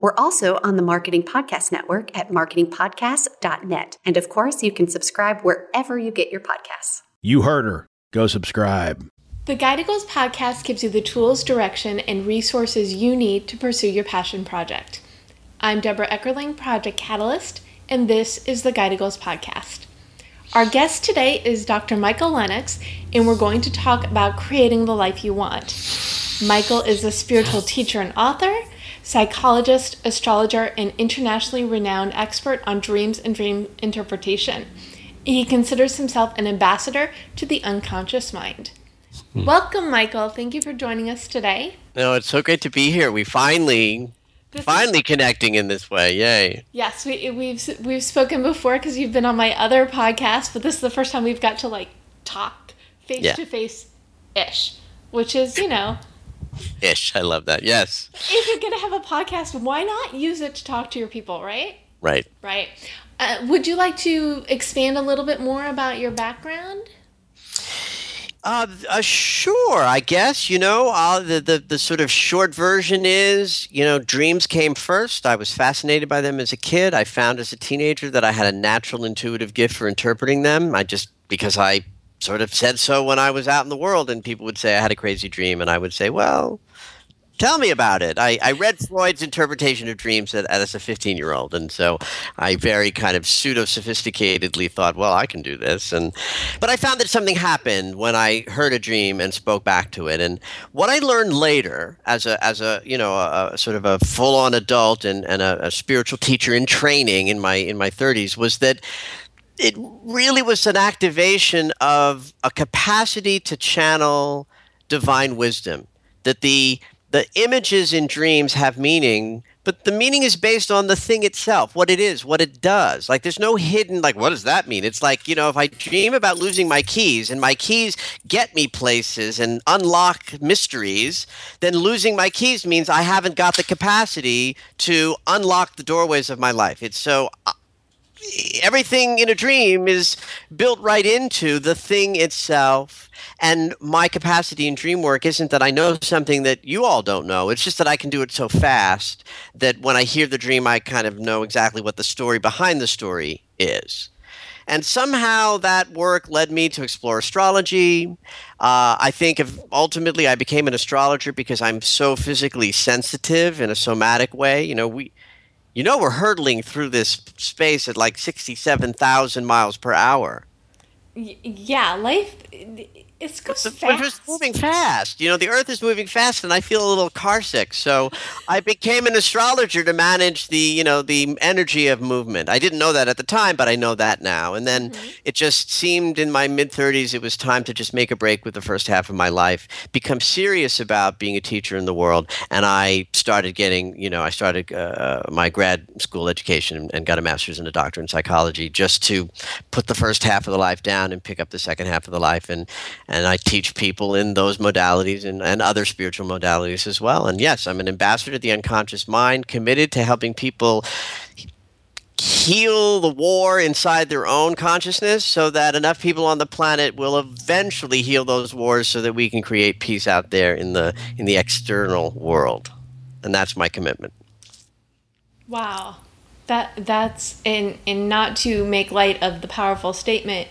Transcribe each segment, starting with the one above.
We're also on the Marketing Podcast Network at marketingpodcast.net. And of course, you can subscribe wherever you get your podcasts. You heard her. Go subscribe. The Guided Goals podcast gives you the tools, direction, and resources you need to pursue your passion project. I'm Deborah Eckerling, Project Catalyst, and this is the Guided Goals podcast. Our guest today is Dr. Michael Lennox, and we're going to talk about creating the life you want. Michael is a spiritual teacher and author psychologist, astrologer, and internationally renowned expert on dreams and dream interpretation. He considers himself an ambassador to the unconscious mind. Hmm. Welcome, Michael. Thank you for joining us today. No, it's so great to be here. We finally this finally is, connecting in this way. Yay. Yes, we, we've we've spoken before because you've been on my other podcast, but this is the first time we've got to like talk face to face ish, which is, you know, Ish. I love that. Yes. If you're going to have a podcast, why not use it to talk to your people, right? Right. Right. Uh, would you like to expand a little bit more about your background? Uh, uh, sure, I guess. You know, uh, the, the the sort of short version is, you know, dreams came first. I was fascinated by them as a kid. I found as a teenager that I had a natural intuitive gift for interpreting them. I just because I sort of said so when I was out in the world, and people would say I had a crazy dream, and I would say, well, tell me about it. I, I read Freud's interpretation of dreams as a 15 year old. And so I very kind of pseudo sophisticatedly thought, well, I can do this. And, but I found that something happened when I heard a dream and spoke back to it. And what I learned later as a, as a, you know, a, a sort of a full on adult and, and a, a spiritual teacher in training in my, in my 30s was that it really was an activation of a capacity to channel divine wisdom that the the images in dreams have meaning but the meaning is based on the thing itself what it is what it does. Like there's no hidden like what does that mean? It's like you know if i dream about losing my keys and my keys get me places and unlock mysteries then losing my keys means i haven't got the capacity to unlock the doorways of my life. It's so uh, everything in a dream is built right into the thing itself. And my capacity in dream work isn't that I know something that you all don't know. It's just that I can do it so fast that when I hear the dream, I kind of know exactly what the story behind the story is. And somehow that work led me to explore astrology. Uh, I think if ultimately I became an astrologer because I'm so physically sensitive in a somatic way. You know, we you know, we're hurtling through this space at like 67,000 miles per hour. Y- yeah, life it's goes the, fast. It's moving fast. You know, the Earth is moving fast, and I feel a little car sick. So I became an astrologer to manage the, you know, the energy of movement. I didn't know that at the time, but I know that now. And then mm-hmm. it just seemed in my mid 30s it was time to just make a break with the first half of my life, become serious about being a teacher in the world, and I started getting, you know, I started uh, my grad school education and got a master's and a doctorate in psychology just to put the first half of the life down and pick up the second half of the life and and I teach people in those modalities and, and other spiritual modalities as well. And yes, I'm an ambassador to the unconscious mind, committed to helping people heal the war inside their own consciousness so that enough people on the planet will eventually heal those wars so that we can create peace out there in the in the external world. And that's my commitment. Wow. That that's in and not to make light of the powerful statement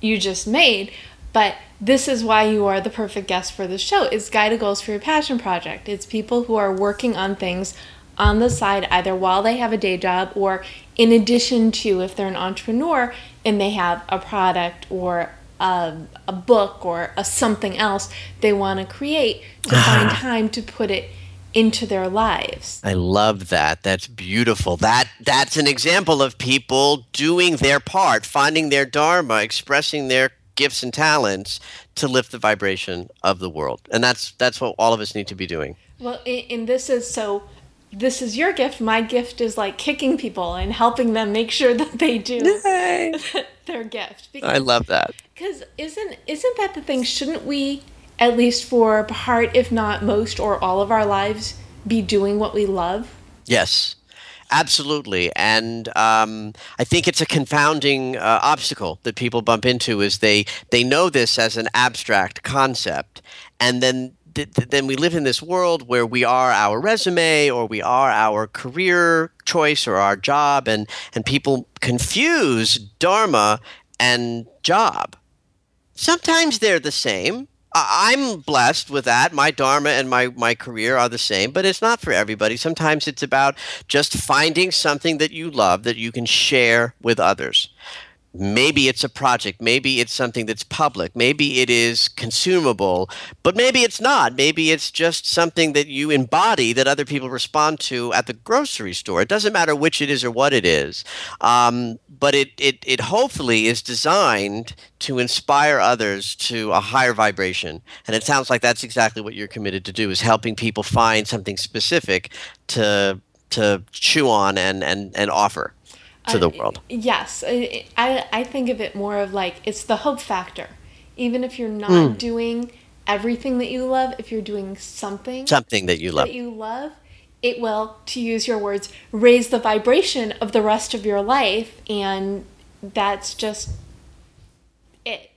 you just made but this is why you are the perfect guest for the show. It's guided goals for your passion project. It's people who are working on things on the side either while they have a day job or in addition to if they're an entrepreneur and they have a product or a, a book or a something else they want to create to ah. find time to put it into their lives. I love that. That's beautiful. That that's an example of people doing their part, finding their dharma, expressing their gifts and talents to lift the vibration of the world and that's that's what all of us need to be doing well and this is so this is your gift. My gift is like kicking people and helping them make sure that they do their gift. Because, I love that. Because isn't isn't that the thing? Shouldn't we, at least for part, if not most or all of our lives, be doing what we love? Yes. Absolutely, and um, I think it's a confounding uh, obstacle that people bump into is they they know this as an abstract concept, and then th- then we live in this world where we are our resume or we are our career choice or our job, and and people confuse dharma and job. Sometimes they're the same, I'm blessed with that. My dharma and my, my career are the same, but it's not for everybody. Sometimes it's about just finding something that you love that you can share with others. Maybe it's a project. Maybe it's something that's public. Maybe it is consumable, but maybe it's not. Maybe it's just something that you embody that other people respond to at the grocery store. It doesn't matter which it is or what it is, um, but it, it, it hopefully is designed to inspire others to a higher vibration. And it sounds like that's exactly what you're committed to do is helping people find something specific to to chew on and, and, and offer to the world. Yes, I, I think of it more of like it's the hope factor. Even if you're not mm. doing everything that you love, if you're doing something something that you love, that you love, it will, to use your words, raise the vibration of the rest of your life, and that's just it.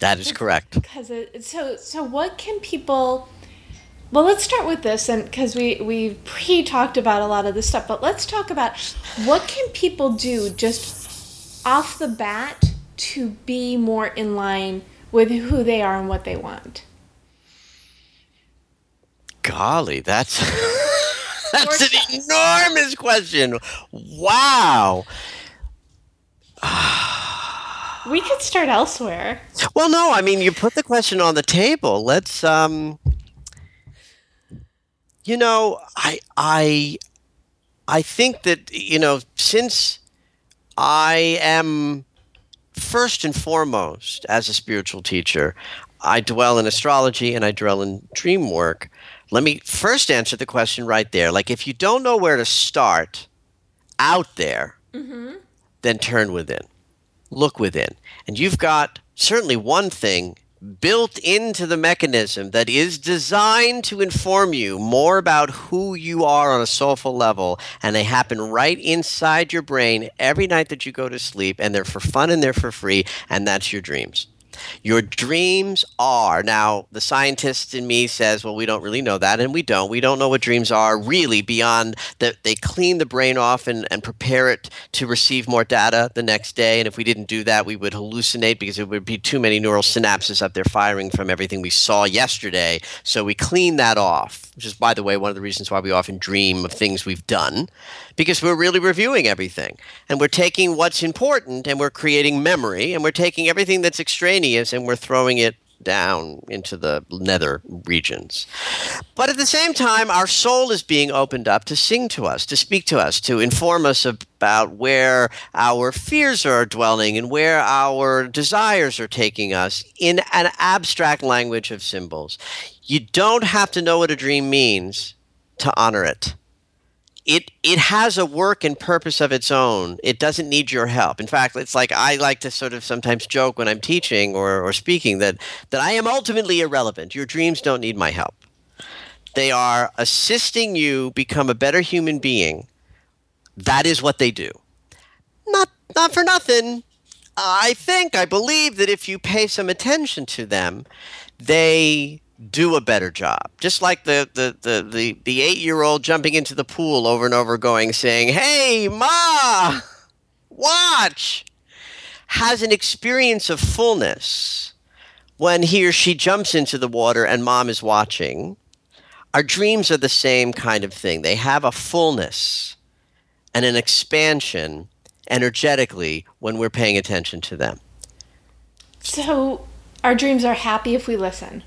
That is correct. Because so so, what can people? Well, let's start with this, and because we we pre talked about a lot of this stuff, but let's talk about what can people do just off the bat to be more in line with who they are and what they want. Golly, that's that's an enormous question. Wow. we could start elsewhere. Well, no, I mean you put the question on the table. Let's um you know, I I I think that you know since I am first and foremost as a spiritual teacher, I dwell in astrology and I dwell in dream work. Let me first answer the question right there. Like if you don't know where to start out there, mm-hmm. then turn within. Look within. And you've got certainly one thing built into the mechanism that is designed to inform you more about who you are on a soulful level and they happen right inside your brain every night that you go to sleep and they're for fun and they're for free and that's your dreams your dreams are. Now, the scientist in me says, well, we don't really know that, and we don't. We don't know what dreams are really beyond that they clean the brain off and, and prepare it to receive more data the next day. And if we didn't do that, we would hallucinate because it would be too many neural synapses up there firing from everything we saw yesterday. So we clean that off, which is, by the way, one of the reasons why we often dream of things we've done because we're really reviewing everything and we're taking what's important and we're creating memory and we're taking everything that's extraneous and we're throwing it down into the nether regions. But at the same time, our soul is being opened up to sing to us, to speak to us, to inform us about where our fears are dwelling and where our desires are taking us in an abstract language of symbols. You don't have to know what a dream means to honor it it it has a work and purpose of its own. It doesn't need your help. In fact, it's like I like to sort of sometimes joke when I'm teaching or, or speaking that that I am ultimately irrelevant. Your dreams don't need my help. They are assisting you become a better human being. That is what they do. Not not for nothing. I think I believe that if you pay some attention to them, they do a better job. Just like the the the the, the eight year old jumping into the pool over and over, going saying, "Hey, ma, watch," has an experience of fullness when he or she jumps into the water and mom is watching. Our dreams are the same kind of thing. They have a fullness and an expansion energetically when we're paying attention to them. So, our dreams are happy if we listen.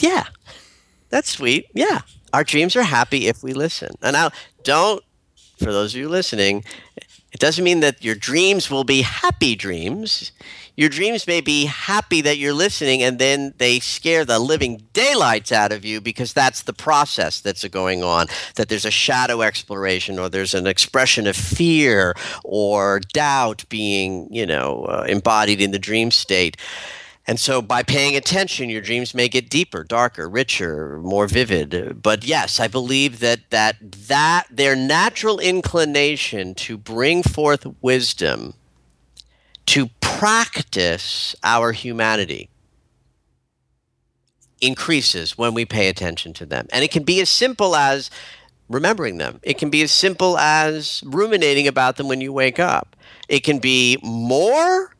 Yeah, that's sweet. Yeah, our dreams are happy if we listen. And now, don't, for those of you listening, it doesn't mean that your dreams will be happy dreams. Your dreams may be happy that you're listening, and then they scare the living daylights out of you because that's the process that's going on. That there's a shadow exploration, or there's an expression of fear or doubt being, you know, uh, embodied in the dream state. And so by paying attention, your dreams may get deeper, darker, richer, more vivid. But yes, I believe that that that their natural inclination to bring forth wisdom to practice our humanity increases when we pay attention to them. And it can be as simple as remembering them. It can be as simple as ruminating about them when you wake up. It can be more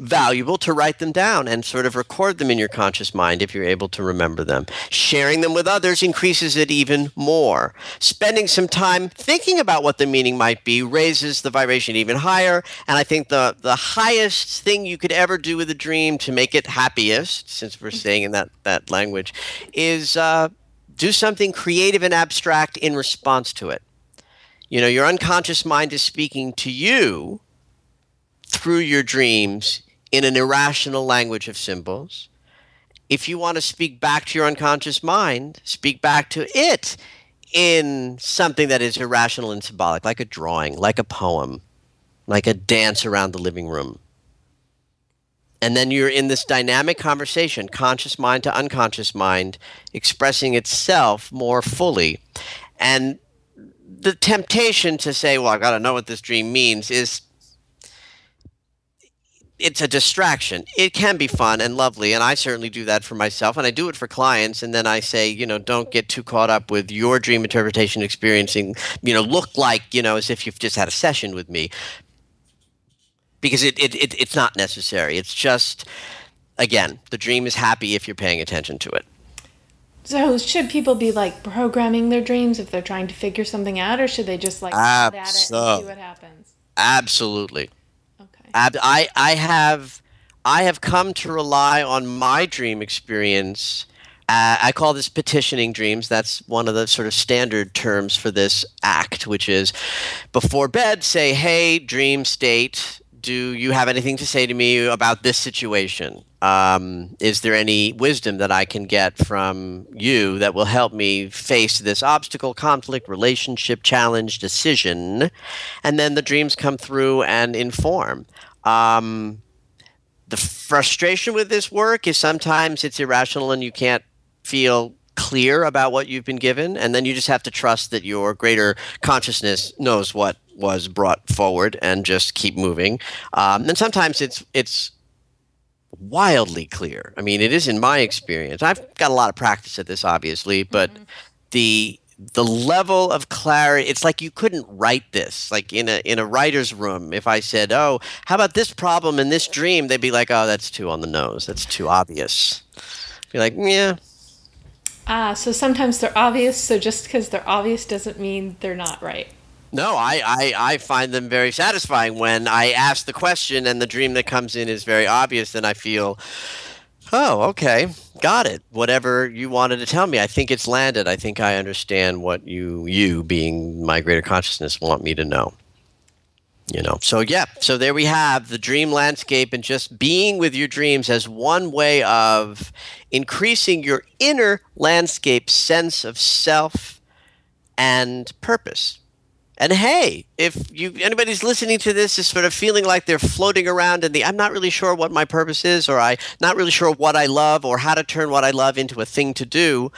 valuable to write them down and sort of record them in your conscious mind if you're able to remember them. Sharing them with others increases it even more. Spending some time thinking about what the meaning might be raises the vibration even higher. And I think the, the highest thing you could ever do with a dream to make it happiest, since we're staying in that, that language, is uh, do something creative and abstract in response to it. You know, your unconscious mind is speaking to you through your dreams in an irrational language of symbols. If you want to speak back to your unconscious mind, speak back to it in something that is irrational and symbolic, like a drawing, like a poem, like a dance around the living room. And then you're in this dynamic conversation, conscious mind to unconscious mind, expressing itself more fully. And the temptation to say, well, I've got to know what this dream means is it's a distraction. It can be fun and lovely, and I certainly do that for myself, and I do it for clients. And then I say, you know, don't get too caught up with your dream interpretation experiencing, you know, look like you know as if you've just had a session with me, because it, it, it it's not necessary. It's just, again, the dream is happy if you're paying attention to it. So should people be like programming their dreams if they're trying to figure something out, or should they just like at it and see what happens? Absolutely. I I have I have come to rely on my dream experience. Uh, I call this petitioning dreams. That's one of the sort of standard terms for this act, which is before bed, say, "Hey, dream state, do you have anything to say to me about this situation? Um, is there any wisdom that I can get from you that will help me face this obstacle, conflict, relationship, challenge, decision? And then the dreams come through and inform. Um, the frustration with this work is sometimes it's irrational and you can't feel clear about what you've been given and then you just have to trust that your greater consciousness knows what was brought forward and just keep moving. Um, and sometimes it's it's wildly clear. I mean it is in my experience. I've got a lot of practice at this obviously but mm-hmm. the the level of clarity it's like you couldn't write this like in a in a writer's room. If i said oh how about this problem in this dream? they'd be like oh that's too on the nose. That's too obvious. Be like yeah ah so sometimes they're obvious so just because they're obvious doesn't mean they're not right no I, I i find them very satisfying when i ask the question and the dream that comes in is very obvious then i feel Oh, okay. Got it. Whatever you wanted to tell me, I think it's landed. I think I understand what you you being my greater consciousness want me to know. You know. So yeah, so there we have the dream landscape and just being with your dreams as one way of increasing your inner landscape sense of self and purpose. And hey, if you anybody's listening to this is sort of feeling like they're floating around in the I'm not really sure what my purpose is or I not really sure what I love or how to turn what I love into a thing to do,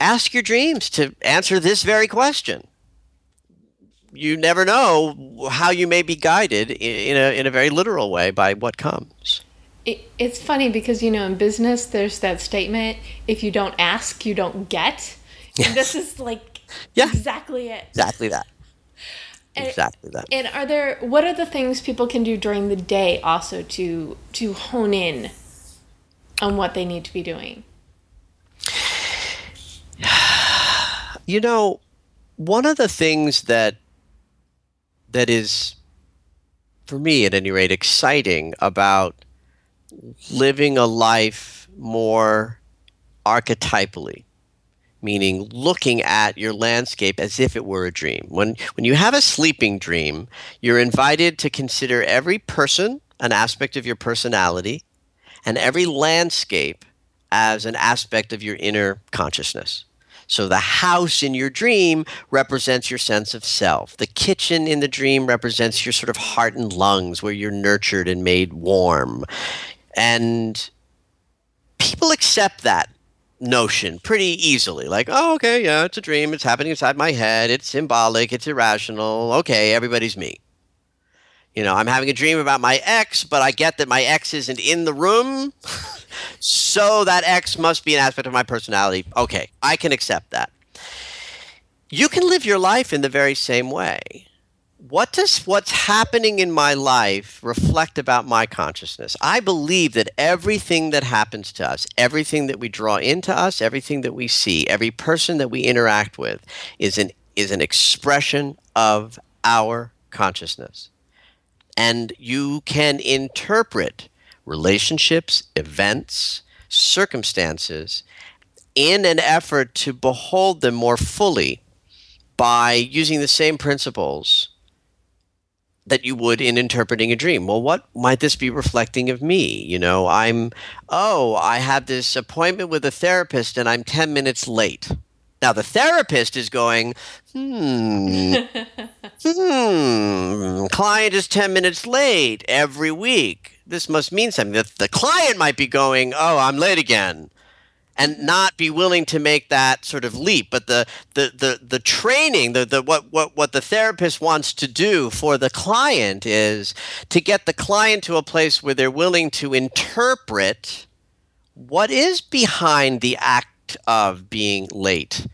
ask your dreams to answer this very question. You never know how you may be guided in a in a very literal way by what comes. It, it's funny because you know in business there's that statement if you don't ask you don't get. Yes. this is like yeah. exactly it. Exactly that exactly that. And are there what are the things people can do during the day also to to hone in on what they need to be doing? You know, one of the things that that is for me at any rate exciting about living a life more archetypally meaning looking at your landscape as if it were a dream. When, when you have a sleeping dream, you're invited to consider every person an aspect of your personality and every landscape as an aspect of your inner consciousness. So the house in your dream represents your sense of self. The kitchen in the dream represents your sort of heart and lungs, where you're nurtured and made warm. And people accept that notion pretty easily. Like, oh, okay, yeah, it's a dream. It's happening inside my head. It's symbolic. It's irrational. Okay, everybody's me. You know, I'm having a dream about my ex, but I get that my ex isn't in the room. so that X must be an aspect of my personality. Okay, I can accept that. You can live your life in the very same way. What does what's happening in my life reflect about my consciousness? I believe that everything that happens to us, everything that we draw into us, everything that we see, every person that we interact with is an is an expression of our consciousness. And you can interpret relationships, events, circumstances in an effort to behold them more fully by using the same principles that you would in interpreting a dream. Well, what might this be reflecting of me? You know, I'm, oh, I have this appointment with a therapist and I'm 10 minutes late. Now, the therapist is going, hmm, hmm, client is 10 minutes late every week this must mean something. The, the client might be going, oh, I'm late again, and not be willing to make that sort of leap. But the the the, the training, the, the what, what what the therapist wants to do for the client is to get the client to a place where they're willing to interpret what is behind the act of being late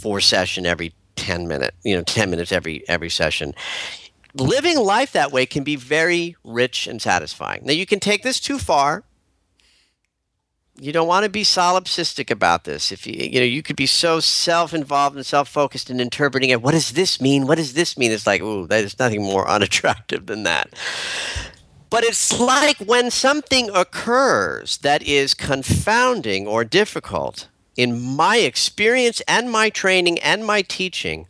for session every 10 minute you know 10 minutes every every session living life that way can be very rich and satisfying. Now, you can take this too far. You don't want to be solipsistic about this. If you, you know, you could be so self-involved and self-focused in interpreting it. What does this mean? What does this mean? It's like, ooh, there's nothing more unattractive than that. But it's like when something occurs that is confounding or difficult. In my experience and my training and my teaching,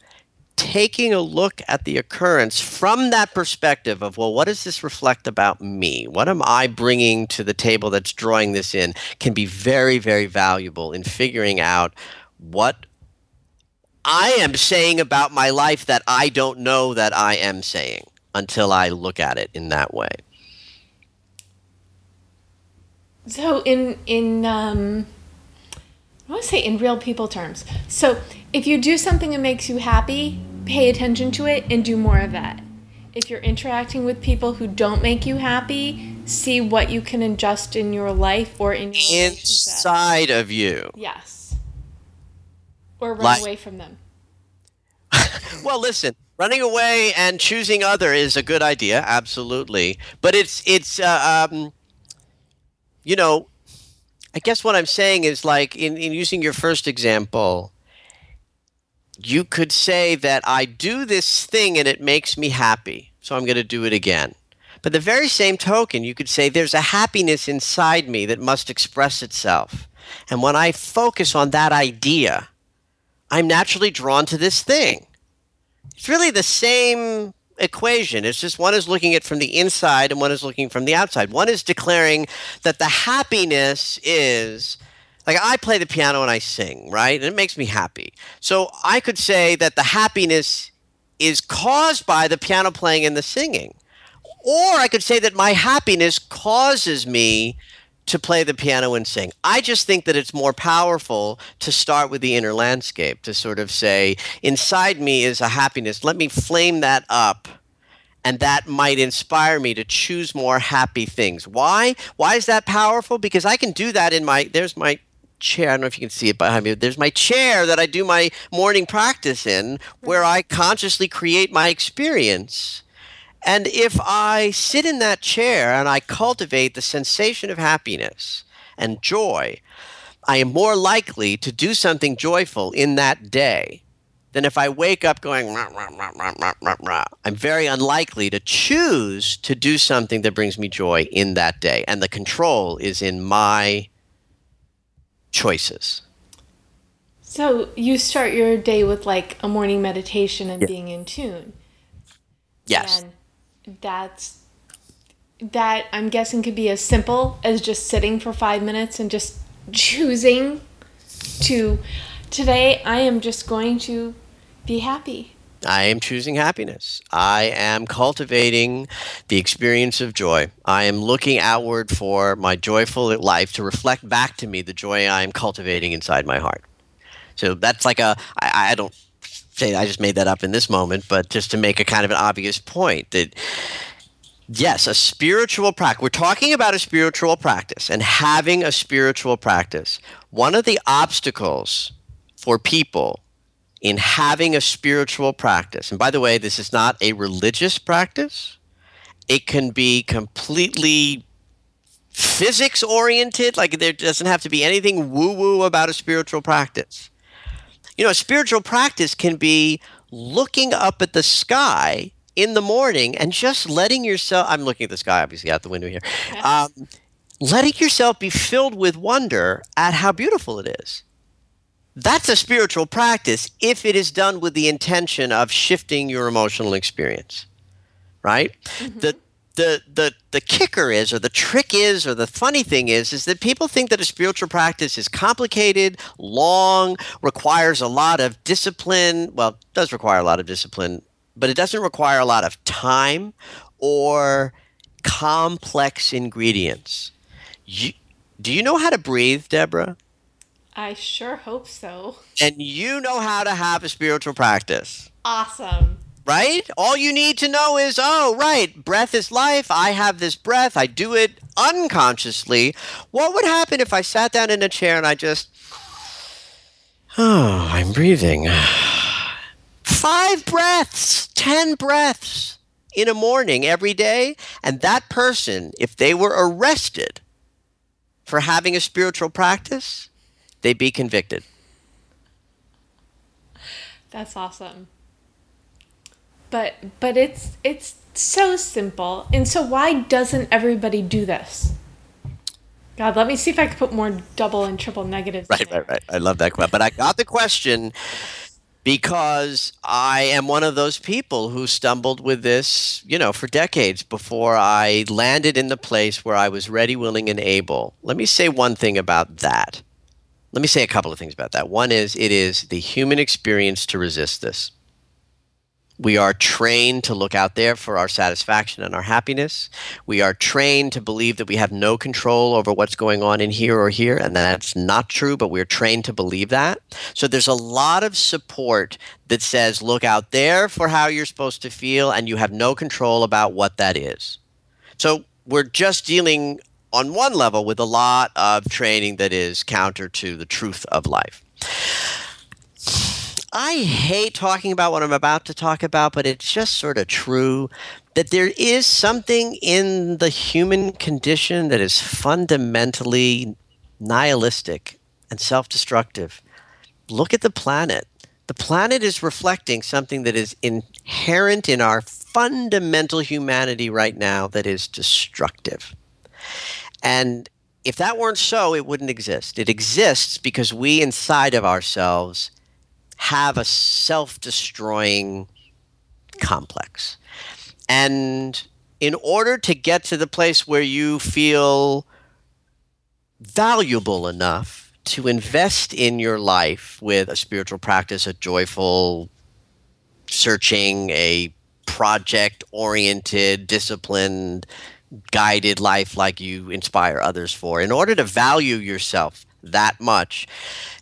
taking a look at the occurrence from that perspective of, well, what does this reflect about me? What am I bringing to the table that's drawing this in can be very, very valuable in figuring out what I am saying about my life that I don't know that I am saying until I look at it in that way. So in in um, I want to say in real people terms. So if you do something that makes you happy, pay attention to it and do more of that. If you're interacting with people who don't make you happy, see what you can adjust in your life or in your inside of you. Yes. Or run like, away from them. well, listen, running away and choosing other is a good idea, absolutely. But it's it's uh, um, you know, I guess what I'm saying is like in, in using your first example, you could say that I do this thing and it makes me happy, so I'm going to do it again. But the very same token, you could say there's a happiness inside me that must express itself. And when I focus on that idea, I'm naturally drawn to this thing. It's really the same equation. It's just one is looking at from the inside and one is looking from the outside. One is declaring that the happiness is like I play the piano and I sing, right? And it makes me happy. So I could say that the happiness is caused by the piano playing and the singing. Or I could say that my happiness causes me to play the piano and sing. I just think that it's more powerful to start with the inner landscape, to sort of say, inside me is a happiness. Let me flame that up. And that might inspire me to choose more happy things. Why? Why is that powerful? Because I can do that in my, there's my chair. I don't know if you can see it behind me. There's my chair that I do my morning practice in, where I consciously create my experience. And if I sit in that chair and I cultivate the sensation of happiness and joy, I am more likely to do something joyful in that day than if I wake up going, rah, rah, rah, I'm very unlikely to choose to do something that brings me joy in that day. And the control is in my choices. So you start your day with like a morning meditation and yeah. being in tune. Yes. And that's that I'm guessing could be as simple as just sitting for five minutes and just choosing to today I am just going to be happy. I am choosing happiness. I am cultivating the experience of joy. I am looking outward for my joyful life to reflect back to me the joy I am cultivating inside my heart. So that's like a, I, I don't say I just made that up in this moment, but just to make a kind of an obvious point that yes, a spiritual practice. We're talking about a spiritual practice and having a spiritual practice. One of the obstacles for people in having a spiritual practice, and by the way, this is not a religious practice, it can be completely physics oriented, like there doesn't have to be anything woo woo about a spiritual practice. You know, a spiritual practice can be looking up at the sky in the morning and just letting yourself, I'm looking at the sky obviously out the window here, um, letting yourself be filled with wonder at how beautiful it is. That's a spiritual practice if it is done with the intention of shifting your emotional experience, right? Mm-hmm. The the the the kicker is or the trick is or the funny thing is is that people think that a spiritual practice is complicated long requires a lot of discipline well does require a lot of discipline but it doesn't require a lot of time or complex ingredients. You, do you know how to breathe, Deborah? I sure hope so. And you know how to have a spiritual practice. Awesome. Right? All you need to know is oh, right, breath is life. I have this breath. I do it unconsciously. What would happen if I sat down in a chair and I just, oh, I'm breathing. Five breaths, 10 breaths in a morning every day. And that person, if they were arrested for having a spiritual practice, they'd be convicted. That's awesome. But but it's it's so simple. And so why doesn't everybody do this? God, let me see if I can put more double and triple negatives. Right, right, right. I love that question. But I got the question because I am one of those people who stumbled with this, you know, for decades before I landed in the place where I was ready, willing, and able. Let me say one thing about that. Let me say a couple of things about that. One is it is the human experience to resist this. We are trained to look out there for our satisfaction and our happiness. We are trained to believe that we have no control over what's going on in here or here, and that's not true, but we're trained to believe that. So there's a lot of support that says, look out there for how you're supposed to feel, and you have no control about what that is. So we're just dealing on one level with a lot of training that is counter to the truth of life. I hate talking about what I'm about to talk about, but it's just sort of true that there is something in the human condition that is fundamentally nihilistic and self destructive. Look at the planet. The planet is reflecting something that is inherent in our fundamental humanity right now that is destructive. And if that weren't so, it wouldn't exist. It exists because we inside of ourselves have a self destroying complex. And in order to get to the place where you feel valuable enough to invest in your life with a spiritual practice, a joyful searching, a project oriented, disciplined, guided life like you inspire others for, in order to value yourself that much,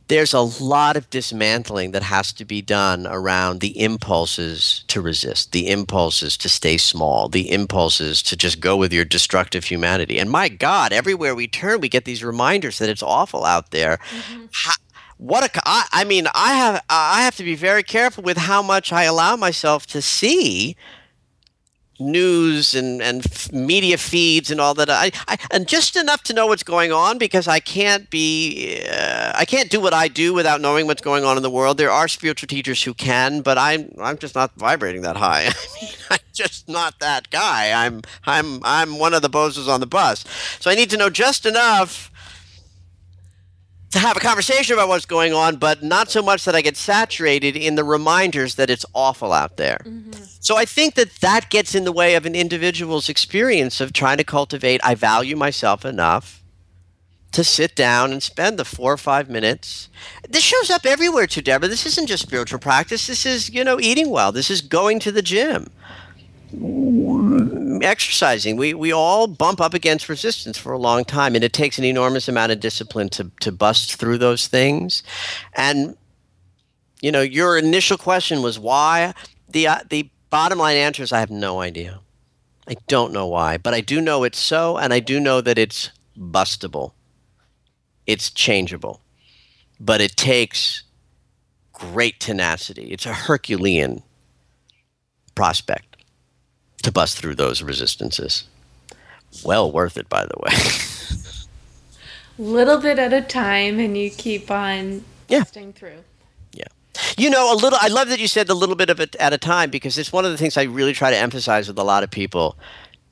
there's a lot of dismantling that has to be done around the impulses to resist, the impulses to stay small, the impulses to just go with your destructive humanity. And my God, everywhere we turn, we get these reminders that it's awful out there. Mm-hmm. How, what a I, I mean, I have I have to be very careful with how much I allow myself to see news and, and media feeds and all that. I, I, and just enough to know what's going on because I can't be uh, I can't do what I do without knowing what's going on in the world. There are spiritual teachers who can but I'm I'm just not vibrating that high. I mean I'm just not that guy. I'm I'm I'm one of the bozos on the bus. So I need to know just enough to have a conversation about what's going on, but not so much that I get saturated in the reminders that it's awful out there. Mm-hmm. So I think that that gets in the way of an individual's experience of trying to cultivate I value myself enough to sit down and spend the four or five minutes. This shows up everywhere too, Deborah. This isn't just spiritual practice. This is, you know, eating well. This is going to the gym exercising, we, we all bump up against resistance for a long time, and it takes an enormous amount of discipline to, to bust through those things. And, you know, your initial question was why? The, uh, the bottom line answer is I have no idea. I don't know why, but I do know it's so, and I do know that it's bustable. It's changeable. But it takes great tenacity. It's a Herculean prospect to bust through those resistances. Well worth it, by the way. little bit at a time, and you keep on yeah. busting through. Yeah. You know, a little. I love that you said a little bit of it at a time because it's one of the things I really try to emphasize with a lot of people.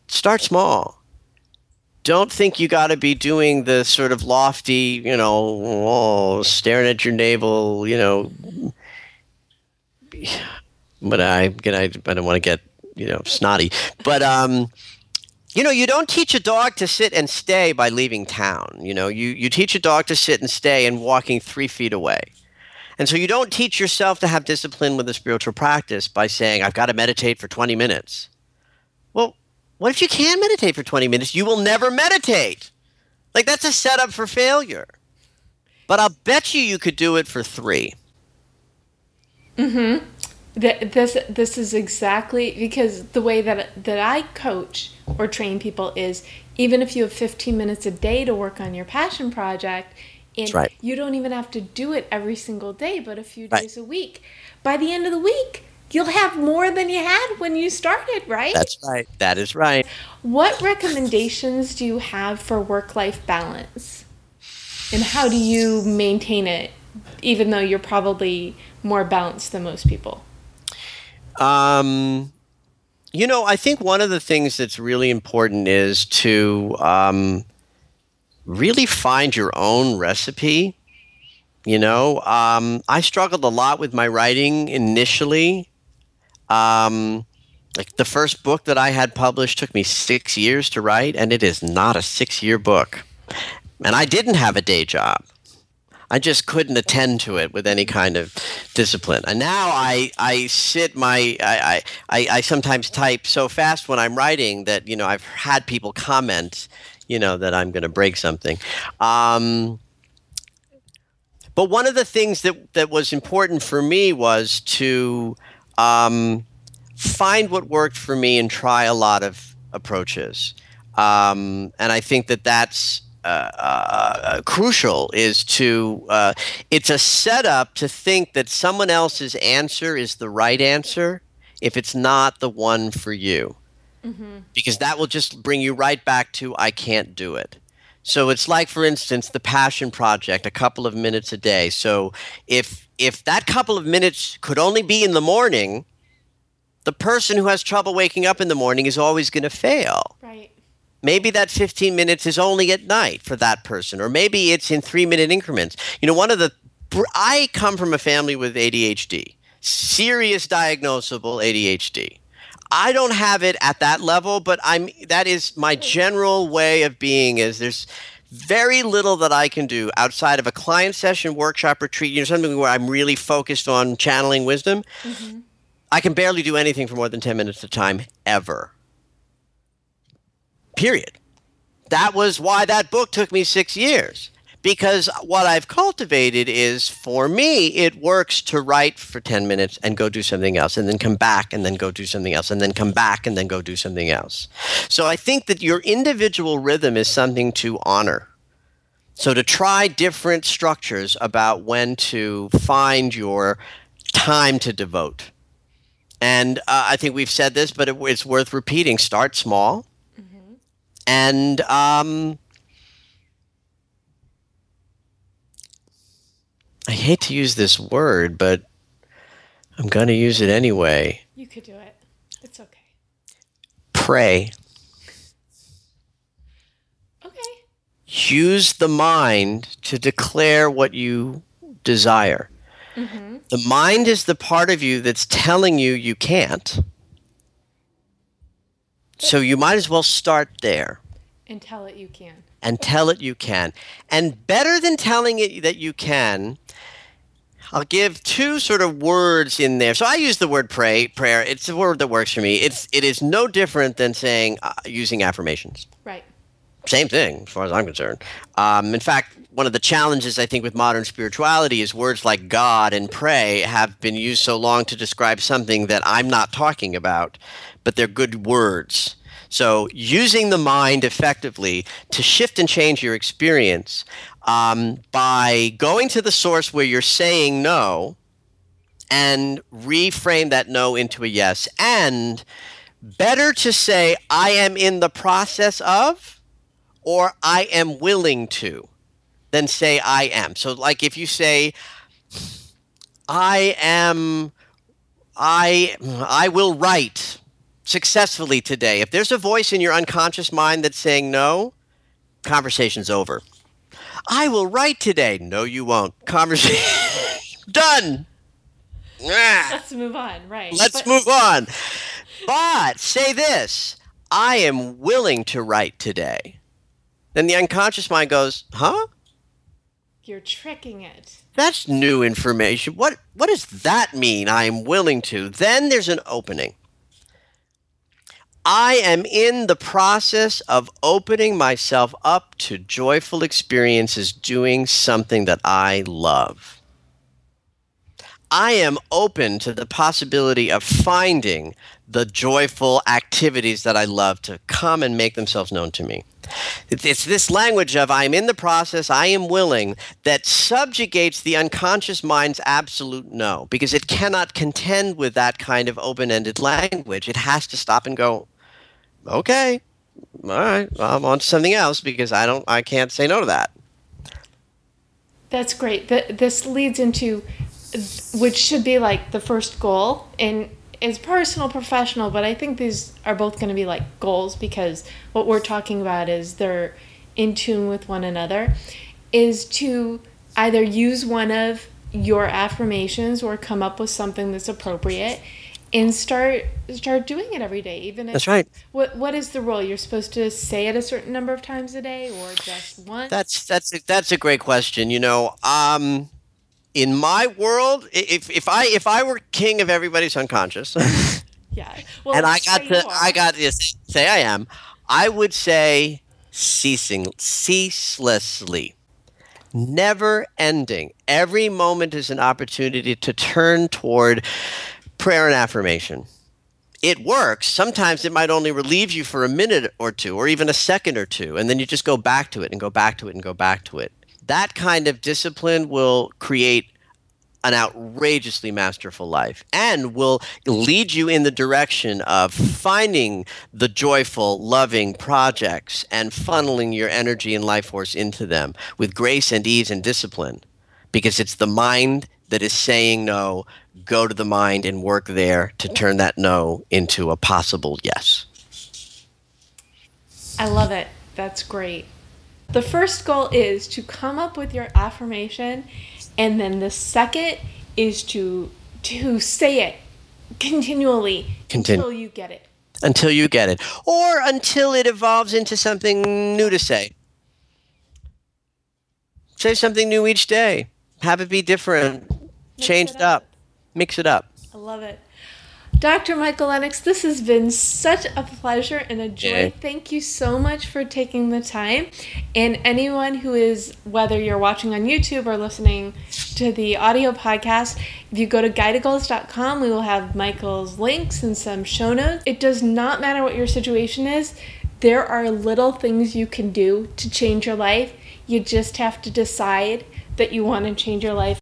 Start small. Don't think you got to be doing the sort of lofty, you know, oh, staring at your navel, you know. But I, I, I don't want to get you know snotty. But um, you know, you don't teach a dog to sit and stay by leaving town. You know, you you teach a dog to sit and stay and walking three feet away. And so you don't teach yourself to have discipline with a spiritual practice by saying, I've got to meditate for 20 minutes. Well, what if you can meditate for 20 minutes? You will never meditate. Like, that's a setup for failure. But I'll bet you you could do it for three. Mm hmm this this is exactly because the way that that I coach or train people is even if you have 15 minutes a day to work on your passion project and right. you don't even have to do it every single day but a few days right. a week. By the end of the week you'll have more than you had when you started right? That's right. That is right. What recommendations do you have for work life balance? And how do you maintain it even though you're probably more balanced than most people um, you know, I think one of the things that's really important is to um, really find your own recipe. You know, um, I struggled a lot with my writing initially. Um, like the first book that I had published took me six years to write, and it is not a six year book. And I didn't have a day job. I just couldn't attend to it with any kind of discipline. And now I, I sit my I, I, I sometimes type so fast when I'm writing that you know I've had people comment you know that I'm going to break something. Um, but one of the things that that was important for me was to um, find what worked for me and try a lot of approaches. Um, and I think that that's uh, uh, crucial is to uh, it's a setup to think that someone else's answer is the right answer if it's not the one for you. Mm-hmm. because that will just bring you right back to i can't do it. So it's like for instance the passion project a couple of minutes a day. So if if that couple of minutes could only be in the morning the person who has trouble waking up in the morning is always going to fail. Right Maybe that 15 minutes is only at night for that person, or maybe it's in three minute increments. You know, one of the, I come from a family with ADHD, serious diagnosable ADHD. I don't have it at that level, but I'm, that is my general way of being is there's, very little that I can do outside of a client session, workshop, retreat, you know, something where I'm really focused on channeling wisdom. Mm-hmm. I can barely do anything for more than 10 minutes at a time ever. Period. That was why that book took me six years. Because what I've cultivated is for me, it works to write for 10 minutes and go do something else, and then come back and then go do something else, and then come back and then go do something else. So I think that your individual rhythm is something to honor. So to try different structures about when to find your time to devote. And uh, I think we've said this, but it, it's worth repeating. Start small and um, I hate to use this word, but I'm going to use it anyway. You could do it. It's okay. Pray. Okay. use the mind to declare what you desire. Mm-hmm. The mind is the part of you that's telling you you can't. So you might as well start there. And tell it you can. And tell it you can. And better than telling it that you can, I'll give two sort of words in there. So I use the word pray, prayer. It's a word that works for me. It's it is no different than saying uh, using affirmations. Right. Same thing, as far as I'm concerned. Um, in fact, one of the challenges I think with modern spirituality is words like God and pray have been used so long to describe something that I'm not talking about, but they're good words. So, using the mind effectively to shift and change your experience um, by going to the source where you're saying no and reframe that no into a yes. And better to say, I am in the process of, or I am willing to, than say, I am. So, like if you say, I am, I, I will write successfully today. If there's a voice in your unconscious mind that's saying no, conversation's over. I will write today. No, you won't. Conversation done. Ah. Let's move on. Right. Let's but- move on. But say this I am willing to write today. Then the unconscious mind goes, huh? You're tricking it. That's new information. What what does that mean? I am willing to. Then there's an opening. I am in the process of opening myself up to joyful experiences doing something that I love. I am open to the possibility of finding the joyful activities that I love to come and make themselves known to me. It's this language of I'm in the process, I am willing, that subjugates the unconscious mind's absolute no, because it cannot contend with that kind of open ended language. It has to stop and go, okay, all right, I'm on to something else because I don't, I can't say no to that. That's great. This leads into, which should be like the first goal, and is personal, professional, but I think these are both going to be like goals because what we're talking about is they're in tune with one another. Is to either use one of your affirmations or come up with something that's appropriate and start start doing it every day even if that's right. what what is the rule? You're supposed to say it a certain number of times a day or just once? That's that's a, that's a great question. You know um in my world if if i if i were king of everybody's unconscious yeah. Well, and i got to i got to say i am i would say ceasing ceaselessly. Never ending. Every moment is an opportunity to turn toward prayer and affirmation. It works. Sometimes it might only relieve you for a minute or two, or even a second or two, and then you just go back to it and go back to it and go back to it. That kind of discipline will create an outrageously masterful life and will lead you in the direction of finding the joyful, loving projects and funneling your energy and life force into them with grace and ease and discipline because it's the mind that is saying no, go to the mind and work there to turn that no into a possible yes. I love it. That's great. The first goal is to come up with your affirmation and then the second is to to say it continually Continu- until you get it. Until you get it. Or until it evolves into something new to say. Say something new each day. Have it be different changed up. up. Mix it up. I love it. Dr. Michael Lennox, this has been such a pleasure and a joy. Yeah. Thank you so much for taking the time. And anyone who is, whether you're watching on YouTube or listening to the audio podcast, if you go to guidedgoals.com, we will have Michael's links and some show notes. It does not matter what your situation is, there are little things you can do to change your life. You just have to decide that you want to change your life.